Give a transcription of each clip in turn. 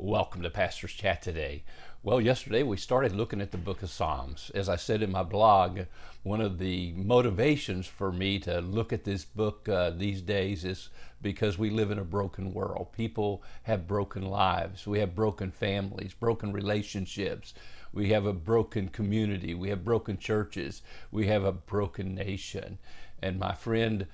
Welcome to Pastor's Chat today. Well, yesterday we started looking at the book of Psalms. As I said in my blog, one of the motivations for me to look at this book uh, these days is because we live in a broken world. People have broken lives, we have broken families, broken relationships. We have a broken community. We have broken churches. We have a broken nation. And my friend,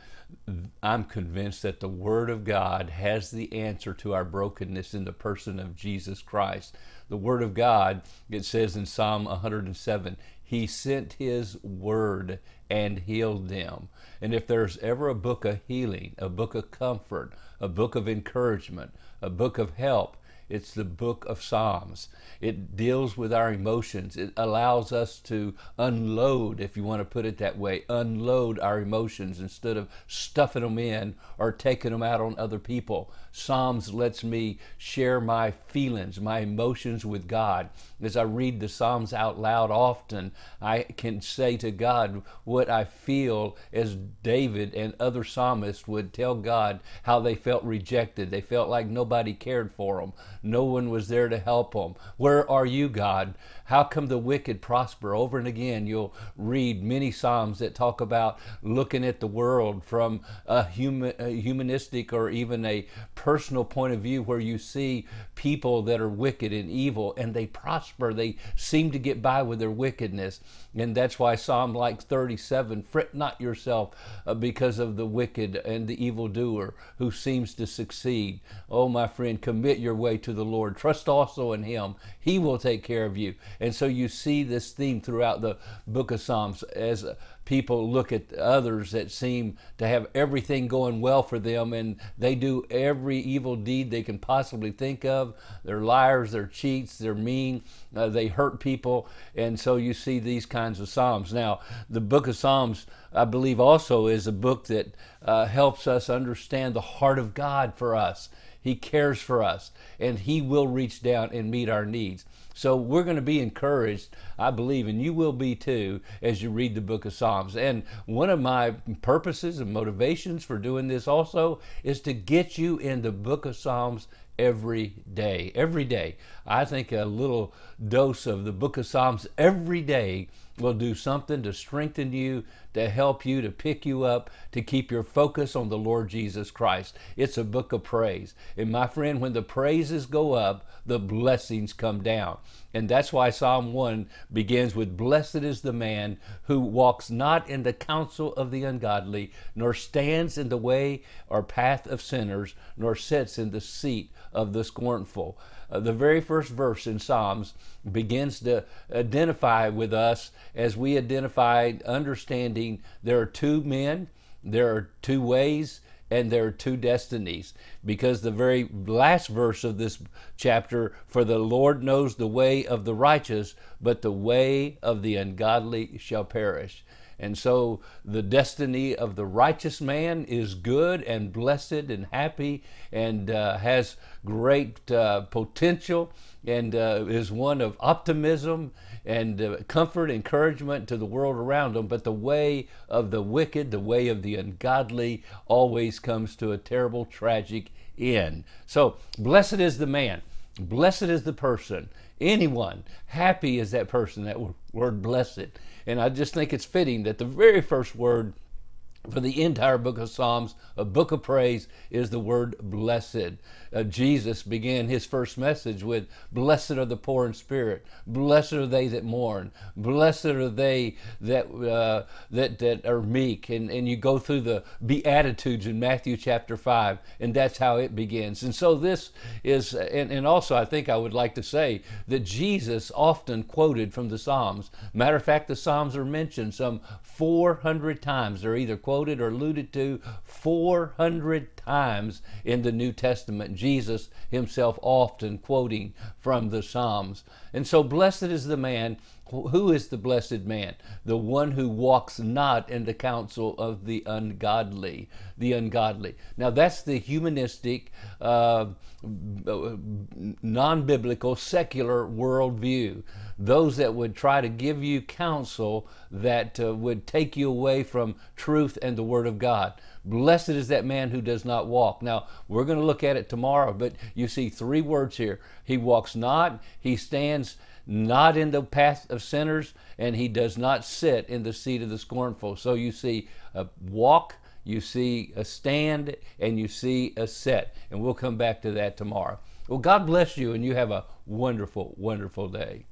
I'm convinced that the Word of God has the answer to our brokenness in the person of Jesus Christ. The Word of God, it says in Psalm 107, He sent His Word and healed them. And if there's ever a book of healing, a book of comfort, a book of encouragement, a book of help, it's the book of Psalms. It deals with our emotions. It allows us to unload, if you want to put it that way, unload our emotions instead of stuffing them in or taking them out on other people. Psalms lets me share my feelings, my emotions with God. As I read the Psalms out loud often, I can say to God what I feel as David and other psalmists would tell God how they felt rejected. They felt like nobody cared for them. No one was there to help them. Where are you, God? How come the wicked prosper? Over and again, you'll read many Psalms that talk about looking at the world from a, human, a humanistic or even a personal point of view where you see people that are wicked and evil and they prosper. They seem to get by with their wickedness. And that's why Psalm like 37 fret not yourself uh, because of the wicked and the evildoer who seems to succeed. Oh, my friend, commit your way to the Lord. Trust also in Him. He will take care of you. And so you see this theme throughout the book of Psalms as people look at others that seem to have everything going well for them and they do every evil deed they can possibly think of. They're liars, they're cheats, they're mean, uh, they hurt people. And so you see these kinds of Psalms. Now, the book of Psalms, I believe, also is a book that uh, helps us understand the heart of God for us. He cares for us, and He will reach down and meet our needs. So we're going to be encouraged, I believe, and you will be too, as you read the book of Psalms. And one of my purposes and motivations for doing this also is to get you in the book of Psalms every day. Every day. I think a little dose of the book of Psalms every day will do something to strengthen you, to help you, to pick you up, to keep your focus on the Lord Jesus Christ. It's a book of praise. And my friend, when the praises go up, the blessings come down. And that's why Psalm 1 begins with Blessed is the man who walks not in the counsel of the ungodly, nor stands in the way or path of sinners, nor sits in the seat of the scornful. Uh, the very first verse in Psalms begins to identify with us as we identified understanding there are two men, there are two ways, and there are two destinies. Because the very last verse of this chapter, for the Lord knows the way of the righteous, but the way of the ungodly shall perish. And so the destiny of the righteous man is good and blessed and happy and uh, has great uh, potential and uh, is one of optimism and uh, comfort, encouragement to the world around them. But the way of the wicked, the way of the ungodly, always comes to a terrible, tragic end. So, blessed is the man, blessed is the person, anyone, happy is that person, that word blessed. And I just think it's fitting that the very first word for the entire book of Psalms, a book of praise, is the word blessed. Uh, Jesus began his first message with, Blessed are the poor in spirit, blessed are they that mourn, blessed are they that, uh, that, that are meek. And, and you go through the Beatitudes in Matthew chapter 5, and that's how it begins. And so this is, and, and also I think I would like to say that Jesus often quoted from the Psalms. Matter of fact, the Psalms are mentioned some 400 times. They're either quoted quoted or alluded to 400 times in the New Testament. Jesus himself often quoting from the Psalms. And so, blessed is the man who is the blessed man? The one who walks not in the counsel of the ungodly. The ungodly. Now, that's the humanistic, uh, non biblical, secular worldview. Those that would try to give you counsel that uh, would take you away from truth and the Word of God. Blessed is that man who does not walk. Now, we're going to look at it tomorrow, but you see three words here. He walks not, he stands not in the path of sinners, and he does not sit in the seat of the scornful. So you see a walk, you see a stand, and you see a set. And we'll come back to that tomorrow. Well, God bless you, and you have a wonderful, wonderful day.